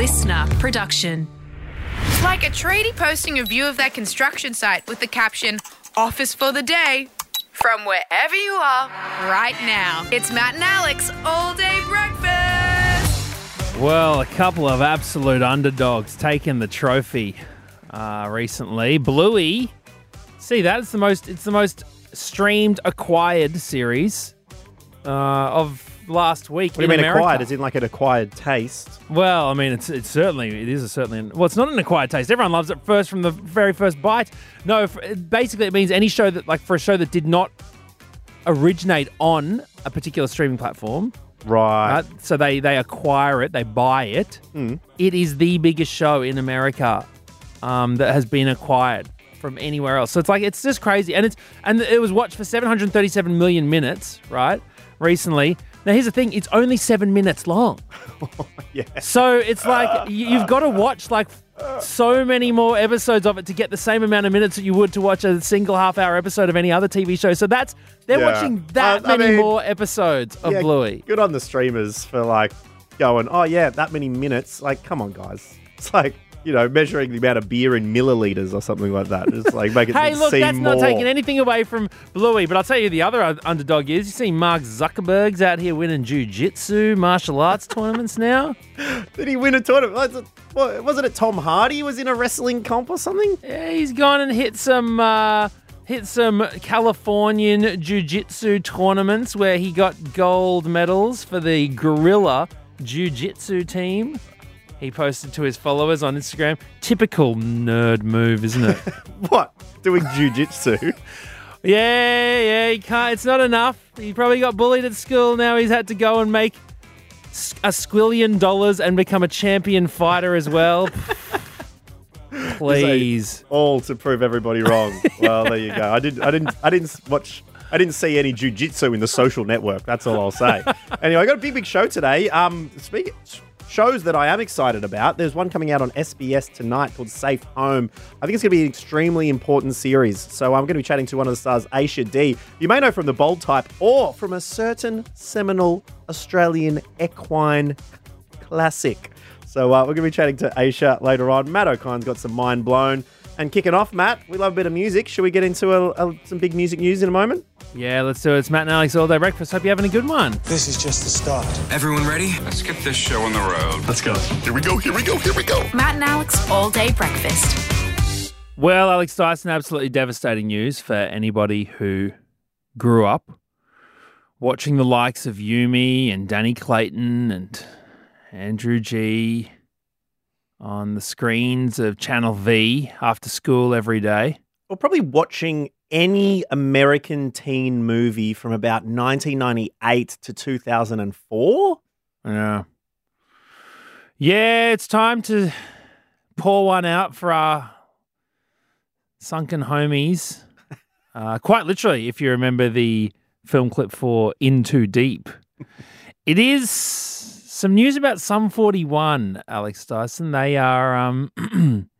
listener production. Like a tradie posting a view of their construction site with the caption, Office for the day. From wherever you are, right now. It's Matt and Alex all day breakfast. Well, a couple of absolute underdogs taking the trophy uh, recently. Bluey, see that it's the most it's the most streamed acquired series uh, of last week. What do you mean America. acquired? Is in like an acquired taste? Well, I mean, it's it's certainly it is a certainly well, it's not an acquired taste. Everyone loves it first from the very first bite. No, basically it means any show that like for a show that did not originate on a particular streaming platform. Right. Right? So they they acquire it, they buy it. It is the biggest show in America um, that has been acquired from anywhere else. So it's like it's just crazy, and it's and it was watched for 737 million minutes, right? Recently. Now here's the thing: it's only seven minutes long. Yeah. So it's like y- you've got to watch like so many more episodes of it to get the same amount of minutes that you would to watch a single half-hour episode of any other TV show. So that's they're Yeah. watching that Uh, I many mean, more episodes of Yeah, Bluey. Good on the streamers for like going, oh yeah, that many minutes. Like, come on, guys. It's like you know measuring the amount of beer in milliliters or something like that. Just like make it Hey, look, seem that's more. not taking anything away from Bluey, but I'll tell you the other underdog is. You see Mark Zuckerberg's out here winning jiu-jitsu, martial arts tournaments now. Did he win a tournament? Was it- what- Wasn't it Tom Hardy was in a wrestling comp or something? Yeah, he's gone and hit some uh, hit some Californian jiu-jitsu tournaments where he got gold medals for the Guerrilla Jiu-Jitsu team. He posted to his followers on Instagram. Typical nerd move, isn't it? What? Doing jujitsu? yeah, yeah. He can't. It's not enough. He probably got bullied at school. Now he's had to go and make a squillion dollars and become a champion fighter as well. Please. all to prove everybody wrong. Well, there you go. I didn't. I didn't. I didn't watch. I didn't see any jujitsu in the social network. That's all I'll say. anyway, I got a big, big show today. Um, speaking shows that I am excited about. There's one coming out on SBS tonight called Safe Home. I think it's going to be an extremely important series. So I'm going to be chatting to one of the stars, Aisha Dee. You may know from the Bold Type or from a certain seminal Australian equine classic. So uh, we're going to be chatting to Aisha later on. Matt Okine's got some mind blown. And kicking off, Matt, we love a bit of music. Should we get into a, a, some big music news in a moment? Yeah, let's do it. It's Matt and Alex All Day Breakfast. Hope you're having a good one. This is just the start. Everyone ready? Let's get this show on the road. Let's go. Here we go. Here we go. Here we go. Matt and Alex all day breakfast. Well, Alex Dyson, absolutely devastating news for anybody who grew up watching the likes of Yumi and Danny Clayton and Andrew G on the screens of Channel V after school every day. We're probably watching any American teen movie from about 1998 to 2004. Yeah. Yeah, it's time to pour one out for our sunken homies. Uh, quite literally, if you remember the film clip for In Too Deep. It is some news about Sum 41, Alex Dyson. They are um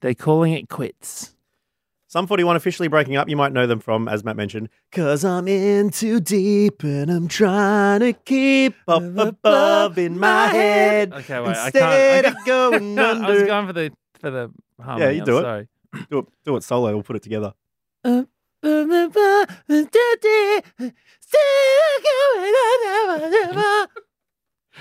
they're calling it quits. Sum 41 officially breaking up. You might know them from, as Matt mentioned, Cause I'm in too deep and I'm trying to keep up above in my head. Okay, wait, I instead can't. of going I was going for the for the harmony. Yeah, you I'm do it. sorry. do, it, do it solo. We'll put it together.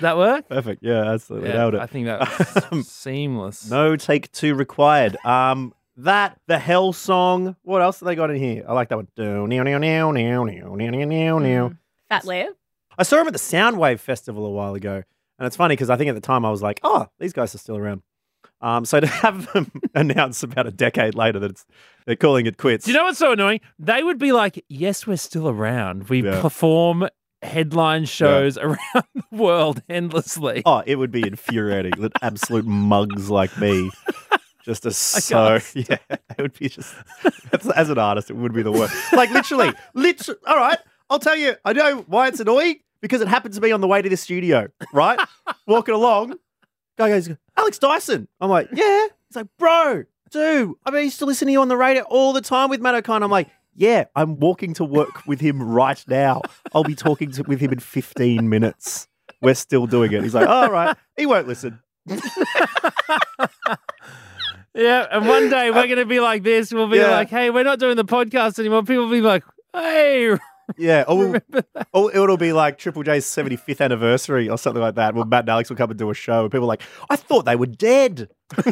that work? Perfect. Yeah, absolutely. Yeah, Nailed it. I think that was um, seamless. No take two required. Um, that the Hell song. What else have they got in here? I like that one. Mm. Fat Lip. I saw him at the Soundwave Festival a while ago, and it's funny because I think at the time I was like, "Oh, these guys are still around." Um, so to have them announce about a decade later that they're calling it quits. Do you know what's so annoying? They would be like, "Yes, we're still around. We yeah. perform headline shows around the world endlessly." Oh, it would be infuriating that absolute mugs like me. Just as so, yeah, it would be just as, as an artist, it would be the worst. Like literally, literally. All right, I'll tell you. I know why it's annoying because it happened to me on the way to the studio. Right, walking along, guy goes, "Alex Dyson." I'm like, "Yeah." He's like, "Bro, dude, I mean, I used to listen to you on the radio all the time with Matt O'Connor." I'm like, "Yeah, I'm walking to work with him right now. I'll be talking to, with him in 15 minutes." We're still doing it. He's like, all right. He won't listen. Yeah, and one day we're going to be like this. We'll be Yeah. like, hey, we're not doing the podcast anymore. People will be like, hey, Yeah, or, or it'll be like Triple J's 75th anniversary or something like that. Well, Matt and Alex will come and do a show. And people are like, I thought they were dead.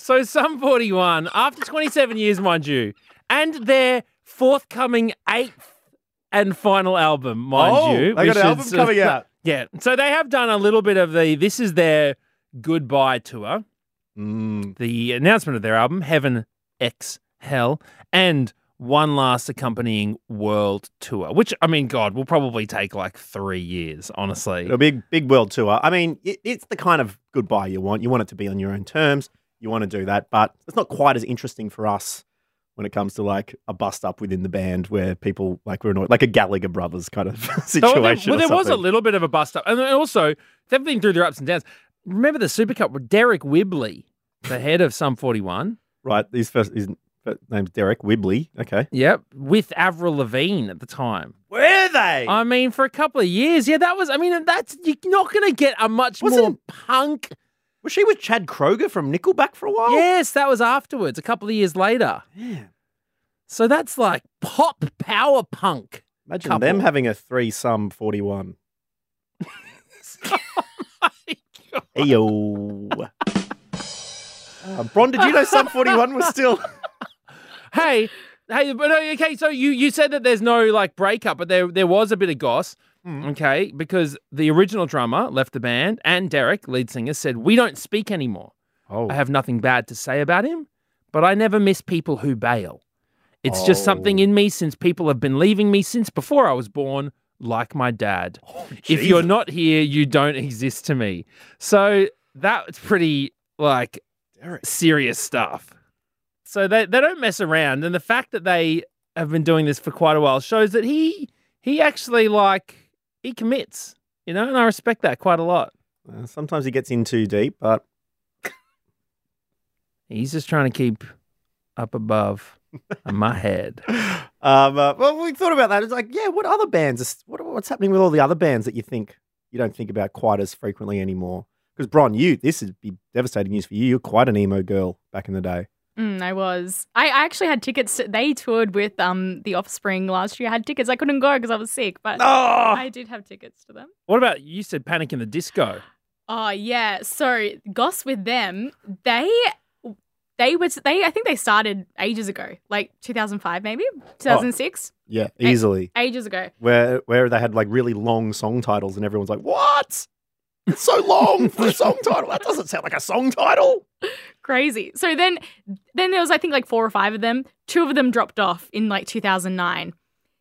So, Sum 41, after 27 years, mind you, and their forthcoming eighth and final album, mind Oh, you. they got an album of- coming out. Yeah. So, they have done a little bit of the, this is their goodbye tour, Mm. the announcement of their album, Heaven X Hell, and one last accompanying world tour, which, I mean, God, will probably take like three years, honestly. A big, big world tour. I mean, it, it's the kind of goodbye you want. You want it to be on your own terms. You want to do that, but it's not quite as interesting for us when it comes to like a bust up within the band where people like we're annoyed, like a Gallagher brothers kind of situation. Oh, well, there, well, there was a little bit of a bust up, and also they've been through their ups and downs. Remember the Super Cup with Deryck Whibley, the head of Sum Forty One. right. His first, his first name's Deryck Whibley. Okay, Yep, with Avril Lavigne at the time. were they? I mean, for a couple of years, yeah, that was. I mean, that's you're not going to get a much more Wasn't- punk. Was she with Chad Kroeger from Nickelback for a while? Yes, that was afterwards, a couple of years later. Yeah. So that's like pop power punk. Imagine Couple. them having a three sum 41. Hey yo. Uh, Bron, did you know Sum 41 was still. hey, hey, but uh, okay. So you you said that there's no like breakup, but there there was a bit of goss. Mm. Okay, because the original drummer left the band, and Deryck, lead singer, said we don't speak anymore. Oh. I have nothing bad to say about him, but I never miss people who bail. It's just something Oh. in me since people have been leaving me since before I was born, like my dad. Oh, if you're not here, you don't exist to me. So that's pretty like Deryck. serious stuff. So they, they don't mess around. And the fact that they have been doing this for quite a while shows that he he actually like he commits, you know, and I respect that quite a lot. Uh, sometimes he gets in too deep, but He's just trying to keep up above my head. um, uh, well, we thought about that. It's like, yeah, what other bands? is- What, what's happening with all the other bands that you think you don't think about quite as frequently anymore? Because Bron, you this would be devastating news for you. You're quite an emo girl back in the day. Mm, I was. I I actually had tickets. To, they toured with um the Offspring last year. I had tickets. I couldn't go because I was sick, but Oh, I did have tickets to them. What about you said Panic in the Disco? Oh yeah. So Goss with them, they they was they I think they started ages ago, like 2005 maybe, 2006, yeah, easily. ages ago. where where they had like really long song titles and everyone's like, "What? It's so long for a song title. That doesn't sound like a song title." Crazy. So then then there was I think like four or five of them. Two of them dropped off in like 2009.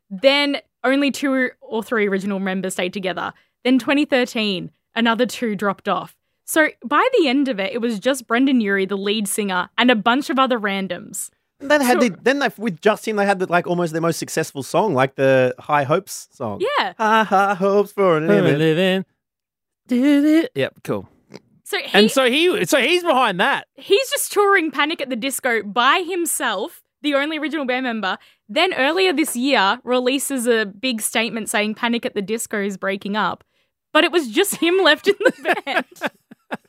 Then only two or three original members stayed together. Then 2013, another two dropped off. So by the end of it, it was just Brendon Urie, the lead singer, and a bunch of other randoms. And then they had So- the, then they with Justin they had the, like almost their most successful song, like the High Hopes song. Yeah. High high hopes for an Living, living. living. Did it? Yep, cool. So he, And so he so he's behind that. he's just touring Panic at the Disco by himself, the only original band member. Then earlier this year, releases a big statement saying Panic at the Disco is breaking up. But it was just him left in the band.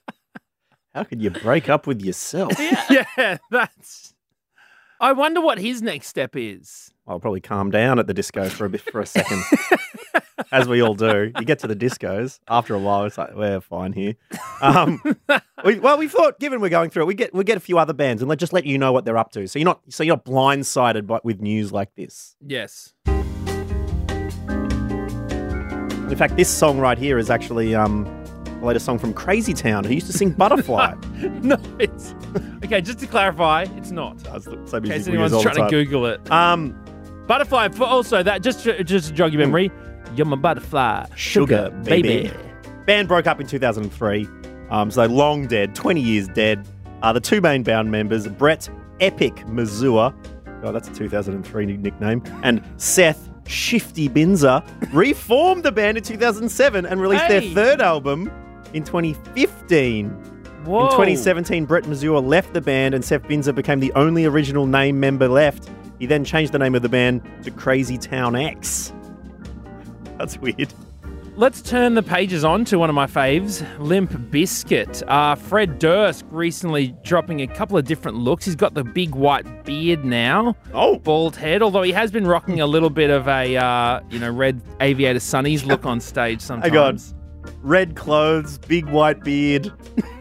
How could you break up with yourself? yeah, that's. I wonder what his next step is. I'll probably calm down at the disco for a bit for a second, as we all do. You get to the discos after a while, it's like we're fine here. Um, we, well, we thought, given we're going through it, we get we get a few other bands and let just let you know what they're up to, so you're not so you're not blindsided by, with news like this. Yes. In fact, this song right here is actually um, the latest song from Crazy Town, who used to sing Butterfly. No, it's okay. Just to clarify, it's not. That's the same In case anyone's use all the trying to. Google it. Um, Butterfly. For also that, just to, just to jog your memory, you're my butterfly, Sugar, baby. Band broke up in 2003, um, so long dead, 20 years dead. Uh, the two main band members, Bret Epic Mazur, oh, that's a 2003 nickname, and Seth Shifty Binzer, reformed the band in 2007 and released Hey. their third album in 2015. Whoa. In 2017, Bret Mazur left the band and Seth Binzer became the only original name member left. He then changed the name of the band to Crazy Town X. That's weird. let's turn the pages on to one of my faves, Limp Bizkit. Uh, Fred Durst recently dropping a couple of different looks. He's got the big white beard now, Oh, bald head, although he has been rocking a little bit of a, uh, you know, red aviator sunnies look on stage sometimes. hang on. Red clothes, big white beard.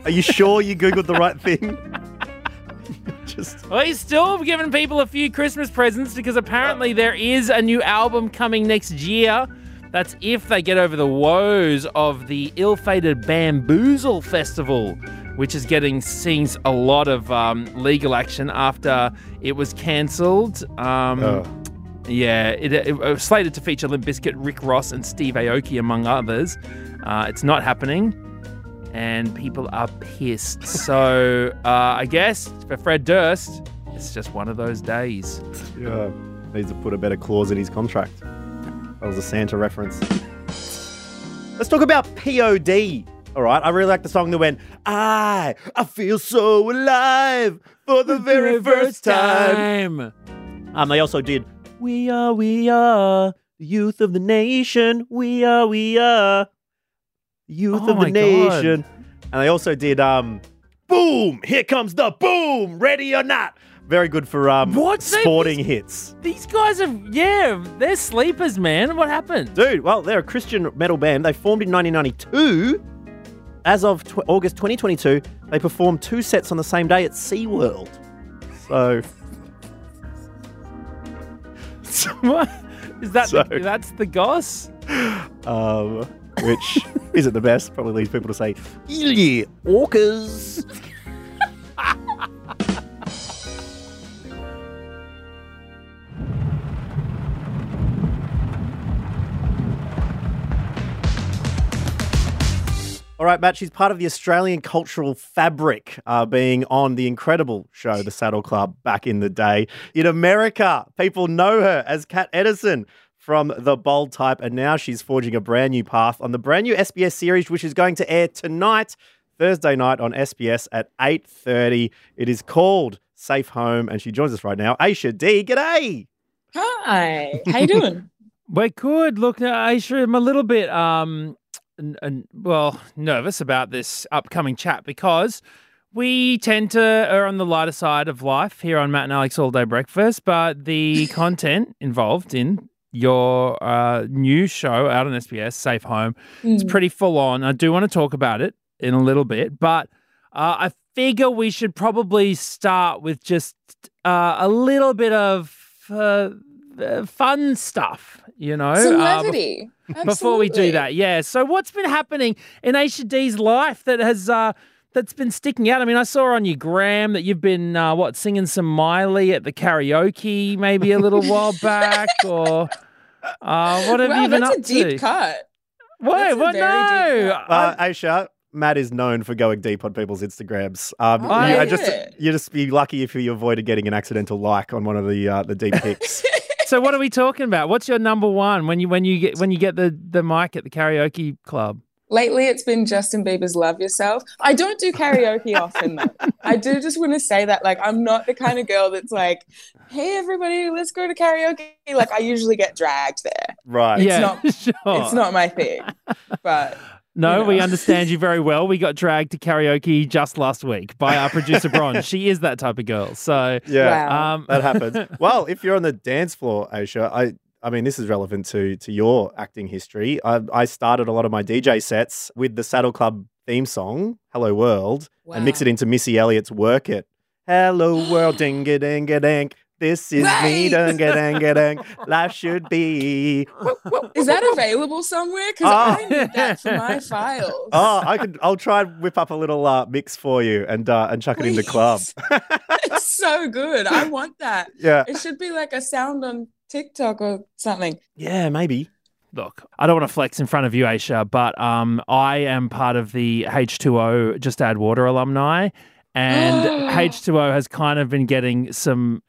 Are you sure you googled the right thing? Just Well, he's still giving people a few Christmas presents because apparently there is a new album coming next year. That's if they get over the woes of the ill-fated Bamboozle Festival, which is getting seeing a lot of um, legal action after it was cancelled. Um, Oh. Yeah, it, it, was slated to feature Limp Bizkit, Rick Ross, and Steve Aoki, among others. Uh, it's not happening, and people are pissed. So uh, I guess for Fred Durst, it's just one of those days. yeah, needs to put a better clause in his contract. That was a Santa reference. Let's talk about POD. All right, I really like the song that went, I, I feel so alive for the very first time. Um, they also did, We are, we are the youth of the nation. We are, we are the youth Oh of the God. nation. And they also did, um, Boom! Here comes the boom! Ready or not? Very good for um, What? Sporting hits. These guys are, yeah, they're sleepers, man. What happened? Dude, well, they're a Christian metal band. They formed in 1992. As of tw- August 2022, they performed two sets on the same day at SeaWorld. So, what? Is that So- the, that's the goss? um, which isn't the best. Probably leads people to say, yeah, orcas. All right, Matt, she's part of the Australian cultural fabric, uh, being on the incredible show, The Saddle Club, back in the day. In America, people know her as Kat Edison from The Bold Type, and now she's forging a brand new path on the brand new SBS series, which is going to air tonight, Thursday night on SBS at 8.30. It is called Safe Home, and she joins us right now. Aisha Dee, g'day! Hi, how you doing? We're good. Look, Aisha, I'm a little bit, um, n- n- well, nervous about this upcoming chat because we tend to err on the lighter side of life here on Matt and Alex All Day Breakfast, but the content involved in your uh, new show out on SBS, Safe Home, it's Mm. pretty full on. I do want to talk about it in a little bit, but uh, I figure we should probably start with just uh, a little bit of uh, fun stuff, you know? Some uh, bef- before we do that, yeah. So what's been happening in Aisha Dee's life that has uh, that's been sticking out? I mean, I saw on your gram that you've been uh, what singing some Miley at the karaoke maybe a little while back, or uh, what have wow, you been that's up a deep to? cut. What? What? very deep No. cut. Uh, Aisha, Matt is known for going deep on people's Instagrams. Um, Oh, you, I yeah. just you just be lucky if you avoided getting an accidental like on one of the uh, the deep pics. so what are we talking about? What's your number one when you when you get when you get the the mic at the karaoke club? Lately, it's been Justin Bieber's "Love Yourself." I don't do karaoke often, though. I do just want to say that, like, I'm not the kind of girl that's like, "Hey, everybody, let's go to karaoke." Like, I usually get dragged there. right. yeah, not- sure. It's not my thing, but No, you we understand you very well. We got dragged to karaoke just last week by our producer Bron. She is that type of girl. So Yeah. wow. um, That happens. well, if you're on the dance floor, Aisha, I I mean, this is relevant to to your acting history. I, I started a lot of my DJ sets with the Saddle Club theme song, "Hello World," and mix it into Missy Elliott's "Work It." Hello world, ding a ding a ding. This is me, Right. ding a ding a. Life should be. Is that available somewhere? Because Oh. I need that for my files. Oh, I could. I'll try and whip up a little uh, mix for you and uh, and chuck it in the club. It's so good. I want that. Yeah, It should be like a sound on TikTok or something. yeah, maybe. look, I don't want to flex in front of you, Aisha, but um, I am part of the H2O Just Add Water alumni, and H2O has kind of been getting some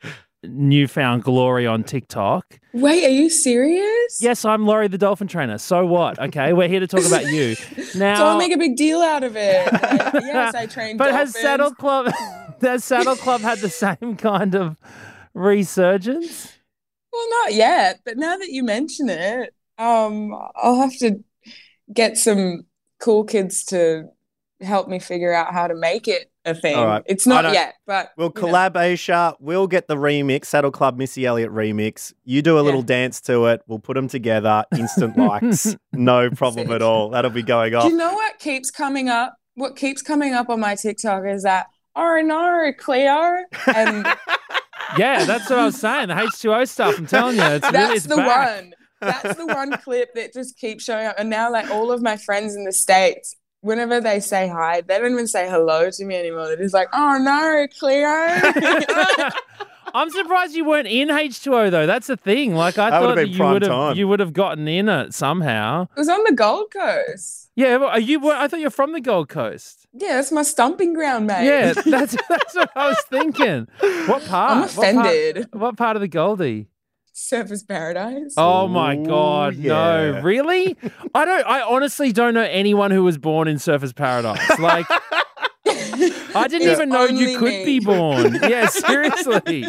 newfound glory on TikTok. Wait, are you serious? Yes, I'm Laurie the dolphin trainer. So what? Okay, we're here to talk about you. Now, Don't make a big deal out of it. Like, yes, I trained But has. Saddle Club has Saddle Club had the same kind of resurgence? Well, not yet, but now that you mention it, um, I'll have to get some cool kids to help me figure out how to make it a thing. All right. It's not yet, but We'll you know. collab, Aisha. We'll get the remix, Saddle Club Missy Elliott remix. You do a little Yeah. dance to it. We'll put them together. Instant likes. No problem at all. That'll be going Do off. you know what keeps coming up? What keeps coming up on my TikTok is that oh no, Cleo, and Yeah, that's what I was saying. The H2O stuff. I'm telling you, it's really that's it's the back. one. That's the one clip that just keeps showing up. And now, like all of my friends in the states, whenever they say hi, they don't even say hello to me anymore. They're just like, "Oh no, Cleo." I'm surprised you weren't in H2O though. That's the thing. Like I That thought you would have time. you would have gotten in it somehow. it was on the Gold Coast. Yeah, well, are you? I thought you're from the Gold Coast. Yeah, that's my stomping ground, mate. Yeah, that's that's what I was thinking. What part? I'm What part- offended. What part, of the Goldie? Surfers Paradise. Oh my Ooh, god, yeah. no! Really? I don't. I honestly don't know anyone who was born in Surfers Paradise. Like, I didn't even know you could me. be born. Yeah, seriously.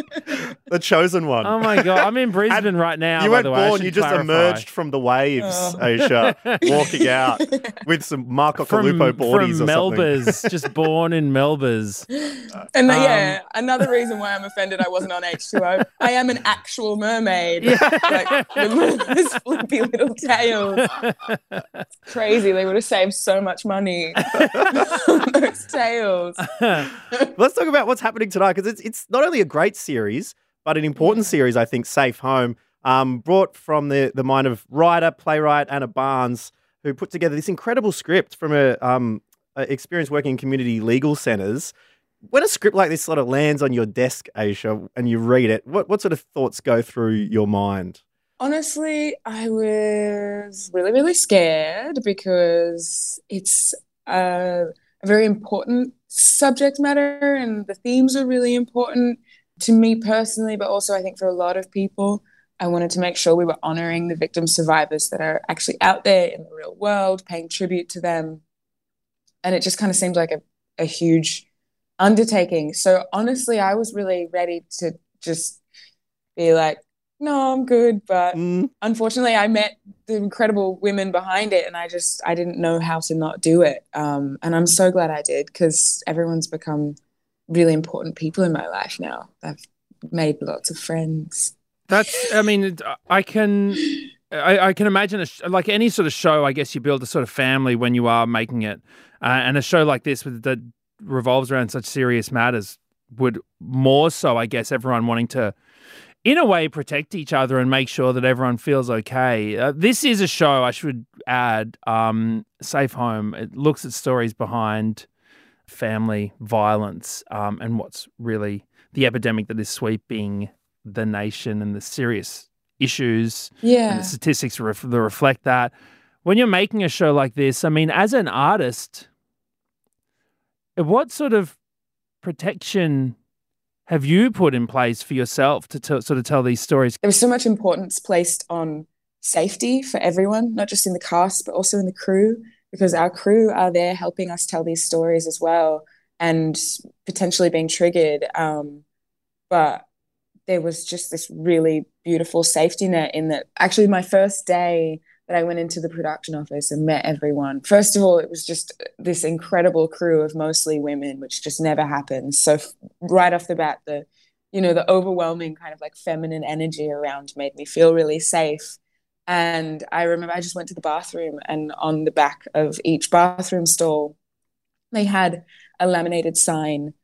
The chosen one. Oh my god, I'm in Brisbane right now. you by weren't the way. Born. You just clarify. emerged from the waves, Oh. Aisha, walking out with some Marco from Calupo from boardies or something. Melba's, just born in Melba's. And Um, yeah, another reason why I'm offended I wasn't on H2O. I am an actual mermaid. Like, with those flippy little tails. Crazy. They would have saved so much money. those tails. Let's talk about what's happening tonight because it's it's not only a great series, but an important series. I think Safe Home, um, brought from the the mind of writer, playwright Anna Barnes, who put together this incredible script from a um a experience working in community legal centres. When a script like this sort of lands on your desk, Aisha, and you read it, what what sort of thoughts go through your mind? Honestly, I was really, really scared because it's a, a very important subject matter and the themes are really important to me personally, but also I think for a lot of people. I wanted to make sure we were honoring the victim survivors that are actually out there in the real world, paying tribute to them. And it just kind of seemed like a, a huge undertaking. So honestly, I was really ready to just be like, no, I'm good. But Mm, unfortunately, I met the incredible women behind it, and I just I didn't know how to not do it. Um, and I'm so glad I did because everyone's become really important people in my life now. I've made lots of friends. That's. I mean, I can. I, I can imagine a sh- like any sort of show. I guess you build a sort of family when you are making it, uh, and a show like this with that revolves around such serious matters would more so, I guess, everyone wanting to, in a way, protect each other and make sure that everyone feels okay. Uh, this is a show I should add. Um, Safe Home. It looks at stories behind family violence um, and what's really the epidemic that is sweeping the nation and the serious issues and Yeah. the statistics ref- that reflect that. When you're making a show like this, I mean, as an artist, what sort of protection have you put in place for yourself to t- sort of tell these stories? There was so much importance placed on safety for everyone, not just in the cast, but also in the crew, because our crew are there helping us tell these stories as well and potentially being triggered. Um, but there was just this really beautiful safety net in that. Actually, my first day I went into the production office and met everyone, first of all, it was just this incredible crew of mostly women, which just never happens. So, f- right off the bat, the you know, the overwhelming kind of like feminine energy around made me feel really safe. And I remember I just went to the bathroom, and on the back of each bathroom stall, they had a laminated sign,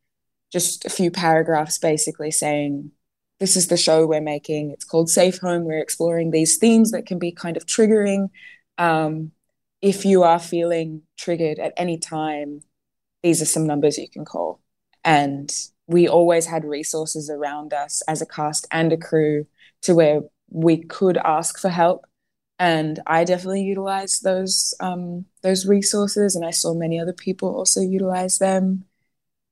just a few paragraphs basically saying, This is the show we're making. It's called Safe Home. We're exploring these themes that can be kind of triggering. Um, if you are feeling triggered at any time, these are some numbers you can call. And we always had resources around us as a cast and a crew to where we could ask for help. And I definitely utilized those um, those resources, and I saw many other people also utilize them.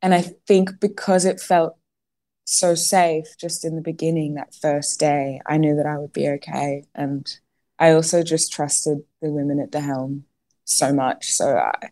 And I think because it felt so safe just in the beginning, that first day, I knew that I would be okay. And I also just trusted the women at the helm so much. So I,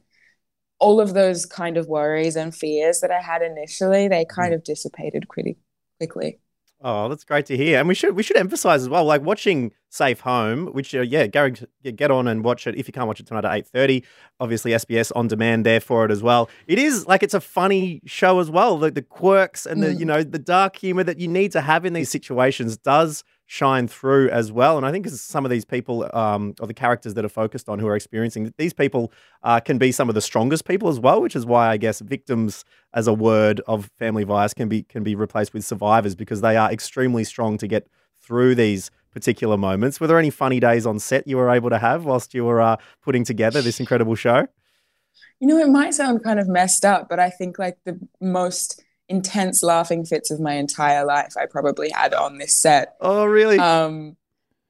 all of those kind of worries and fears that I had initially, they kind mm. of dissipated pretty quickly. Oh, that's great to hear. And we should we should emphasize as well, like watching Safe Home, which uh, yeah, Gary, get on and watch it if you can't watch it tonight at eight thirty. Obviously, SBS on demand there for it as well. It is like it's a funny show as well. The, the quirks and the you know the dark humor that you need to have in these situations does shine through as well. And I think some of these people, um, or the characters that are focused on who are experiencing these people, uh, can be some of the strongest people as well. Which is why I guess victims as a word of family violence can be can be replaced with survivors because they are extremely strong to get through these particular moments. Were there any funny days on set you were able to have whilst you were uh, putting together this incredible show? You know, it might sound kind of messed up, but I think like the most intense laughing fits of my entire life I probably had on this set. Oh, really? Um,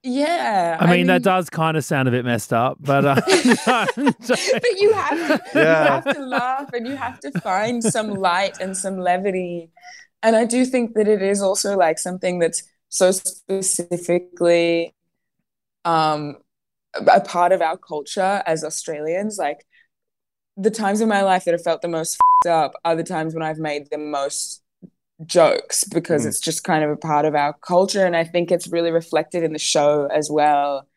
yeah. I mean, that does kind of sound a bit messed up, but uh, but you have to Yeah. you have to laugh and you have to find some light and some levity. And I do think that it is also like something that's so specifically um a part of our culture as Australians. Like the times in my life that have felt the most fed up are the times when I've made the most jokes because Mm. it's just kind of a part of our culture. And I think it's really reflected in the show as well.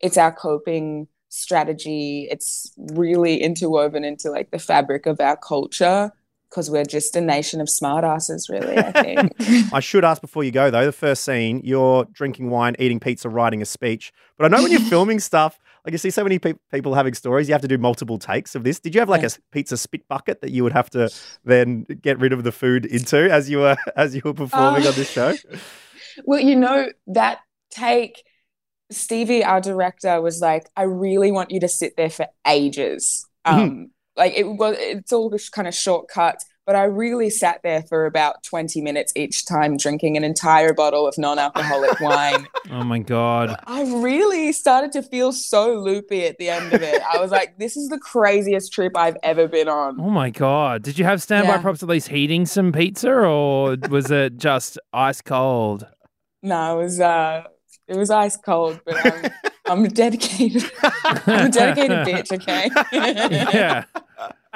It's our coping strategy. It's really interwoven into like the fabric of our culture because we're just a nation of smartasses, really, I think. I should ask before you go though. The first scene, you're drinking wine, eating pizza, writing a speech. But I know when you're filming stuff, like you see so many pe- people having stories, you have to do multiple takes of this. Did you have like a pizza spit bucket that you would have to then get rid of the food into as you were as you were performing Uh, on this show? Well, you know, that take, Stevie, our director, was like, I really want you to sit there for ages. Um, like it was, it's all just kind of shortcuts, but I really sat there for about 20 minutes each time drinking an entire bottle of non-alcoholic wine. oh my god, I really started to feel so loopy at the end of it. I was like, this is the craziest trip I've ever been on. oh my god! Did you have standby Yeah. props at least heating some pizza, or was it just ice cold? No, it was uh it was ice cold, but I'm I'm a dedicated I'm a dedicated bitch, okay? yeah.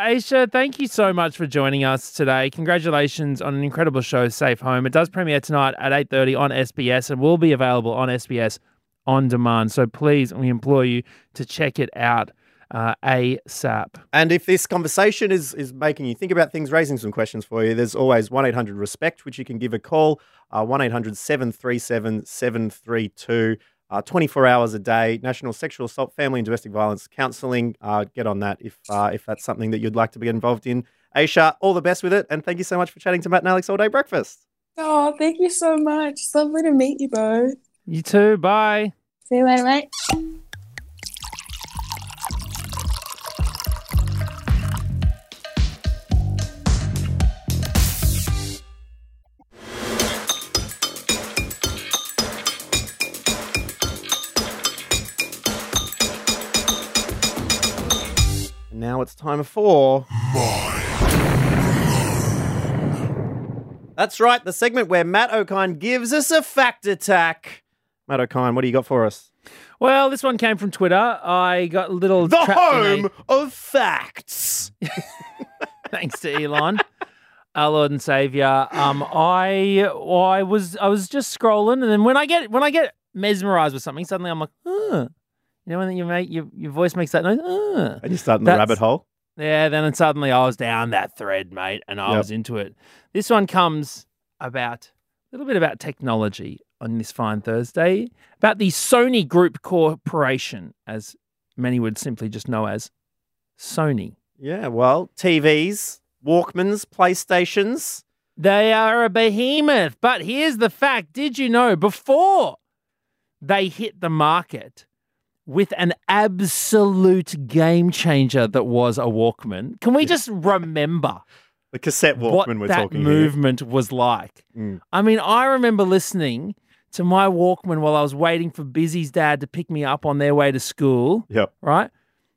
Aisha, thank you so much for joining us today. Congratulations on an incredible show, Safe Home. It does premiere tonight at 8.30 on SBS and will be available on SBS on demand. So please, we implore you to check it out uh, ASAP. And if this conversation is is making you think about things, raising some questions for you, there's always 1 800 RESPECT, which you can give a call, uh, 1 800 737 732. Uh, 24 hours a day, National Sexual Assault, Family and Domestic Violence Counselling. Uh, get on that if uh, if that's something that you'd like to be involved in. Aisha, all the best with it, and thank you so much for chatting to Matt and Alex all day breakfast. oh, thank you so much. It's lovely to meet you both. You too. Bye. See you later, mate. It's time for. That's right, the segment where Matt Okine gives us a fact attack. Matt Okine, what do you got for us? Well, this one came from Twitter. I got a little The in a- home of facts. thanks to Elon, our Lord and Savior. Um, I I was I was just scrolling, and then when I get when I get mesmerized with something, suddenly I'm like, huh. You know, when you make your your voice makes that noise, uh. And you start in the rabbit hole. Yeah, then suddenly I was down that thread, mate, and I Yep. was into it. This one comes about a little bit about technology on this fine Thursday, about the Sony Group Corporation, as many would simply just know as Sony. Yeah, well, TVs, Walkmans, PlayStations. They are a behemoth. But here's the fact did you know before they hit the market with an absolute game changer that was a Walkman? Can we just remember? The cassette what Walkman we're that talking movement was like. Mm. I mean, I remember listening to my Walkman while I was waiting for Busy's dad to pick me up on their way to school. Yep. right?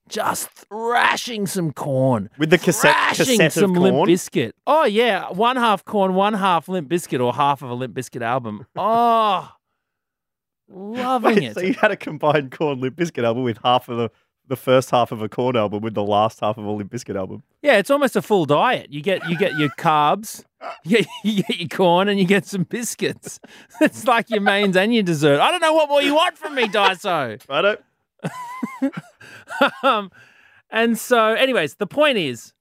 Just thrashing some Korn. With the cassette, Thrashing cassette some Limp. Biscuit. Oh yeah, one half Korn, one half Limp Bizkit, or half of a Limp Bizkit album. Oh, loving Wait, it. so you had a combined Korn Limp Bizkit album with half of the the first half of a Korn album with the last half of a Limp Bizkit album. Yeah, it's almost a full diet. You get you get your carbs, you get, you get your corn, and you get some biscuits. It's like your mains and your dessert. I don't know what more you want from me, Dyso. I don't. um, and so, anyways, the point is,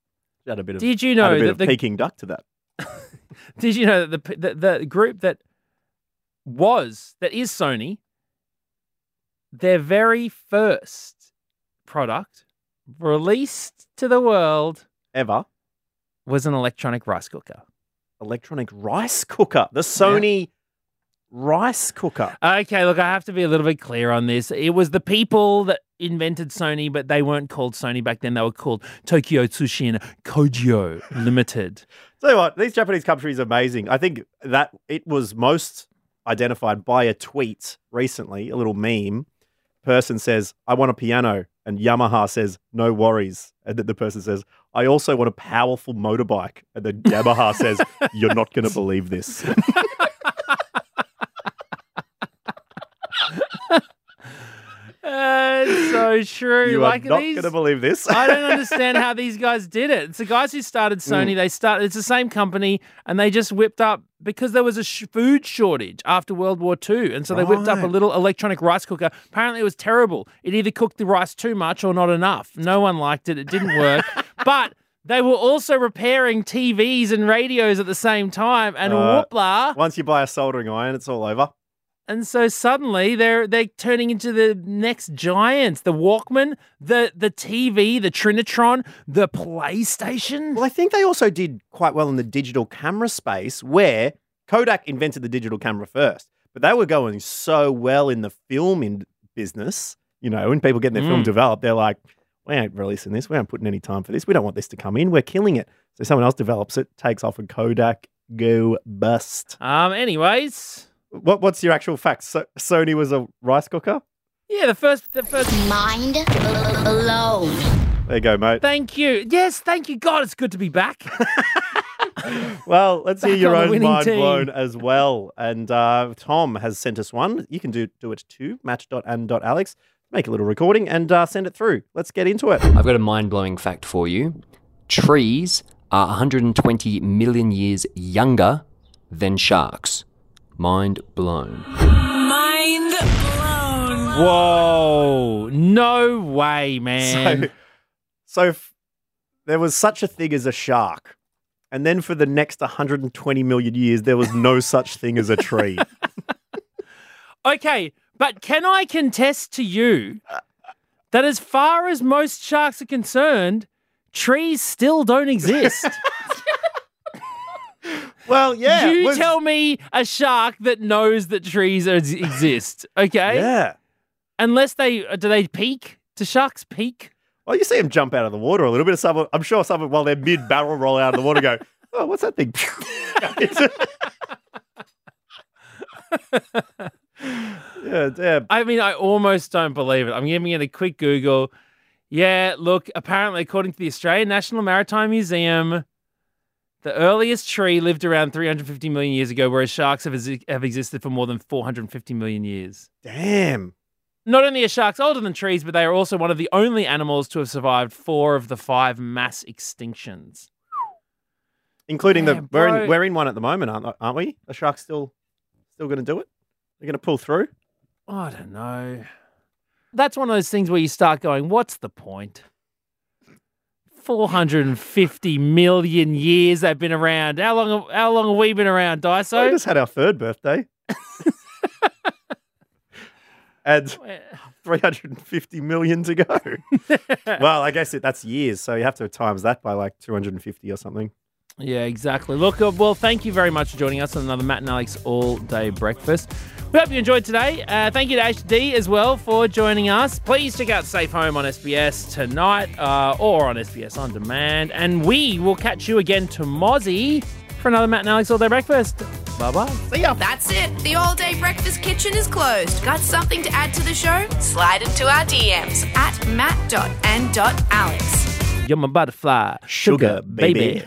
Had a bit of. did you know that the Peking duck to that? did you know that the, the the group that was that is Sony, their very first product released to the world Ever was an electronic rice cooker. electronic rice cooker, the Sony rice cooker. Okay, look, I have to be a little bit clear on this. It was the people that invented Sony, but they weren't called Sony back then. They were called Tokyo Tsushin Kogyo Limited. Tell you what, these Japanese companies are amazing. I think that it was most identified by a tweet recently, a little meme. Person says, I want a piano. And Yamaha says, no worries. And then the person says, I also want a powerful motorbike. And then Yamaha says, you're not going to believe this. Uh, it's so true. You like are not going to believe this. I don't understand how these guys did it. It's the guys who started Mm. Sony. They started. It's the same company, and they just whipped up because there was a sh- food shortage after World War II, and so they whipped up a Right. little electronic rice cooker. Apparently, it was terrible. It either cooked the rice too much or not enough. No one liked it. It didn't work. but they were also repairing TVs and radios at the same time, and Uh, whoopla. Once you buy a soldering iron, it's all over. And so suddenly they're they're turning into the next giants. The Walkman, the the TV, the Trinitron, the PlayStation. Well, I think they also did quite well in the digital camera space where Kodak invented the digital camera first, but they were going so well in the film in business. You know, when people get their film Mm. developed, they're like, we ain't releasing this. We aren't putting any time for this. We don't want this to come in. We're killing it. So someone else develops it, takes off, and Kodak go bust. Um. Anyways, What, what's your actual fact? So, Sony was a rice cooker? yeah. The first. The first. Mind blown. There you go, mate. Thank you. Yes. Thank you. God, it's good to be back. Well, let's hear your own mind team. blown as well. And uh, Tom has sent us one. You can do do it too. Matt.and.alex. Make a little recording and uh, send it through. Let's get into it. I've got a mind blowing fact for you. Trees are 120 million years younger than sharks. Mind blown. Mind blown. Whoa. No way, man. So, so f- there was such a thing as a shark. And then for the next 120 million years, there was no such thing as a tree. okay, but can I contest to you that as far as most sharks are concerned, trees still don't exist? well, yeah. you was- tell me a shark that knows that trees exist, okay? Yeah. Unless they uh, do they peak? Do sharks peak? Well, you see them jump out of the water a little bit. Of someone, I'm sure someone, while they're mid barrel roll out of the water, go, oh, what's that thing? yeah, yeah. I mean, I almost don't believe it. I'm giving it a quick Google. Yeah, look, apparently, according to the Australian National Maritime Museum, the earliest tree lived around 350 million years ago, whereas sharks have, have existed for more than 450 million years. Damn. Not only are sharks older than trees, but they are also one of the only animals to have survived four of the five mass extinctions. Including Yeah, the we're bro. in, we're in one at the moment, aren't, aren't we? The shark's still still going to do it. They're going to pull through. I don't know. That's one of those things where you start going, what's the point? 450 million years they've been around. How long how long have we been around, Dyso? we just had our third birthday. and 350 million to go. well, I guess it, that's years, so you have to times that by like 250 or something. Yeah, exactly. Look, uh, well, thank you very much for joining us on another Matt and Alex all day breakfast. We hope you enjoyed today. Uh, thank you to HD as well for joining us. Please check out Safe Home on SBS tonight uh, or on SBS On Demand. And we will catch you again to Mozzie for another Matt and Alex all day breakfast. Bye bye. See ya. That's it. The all day breakfast kitchen is closed. Got something to add to the show? Slide into our DMs at matt.and.alex. You're my butterfly. Sugar, baby.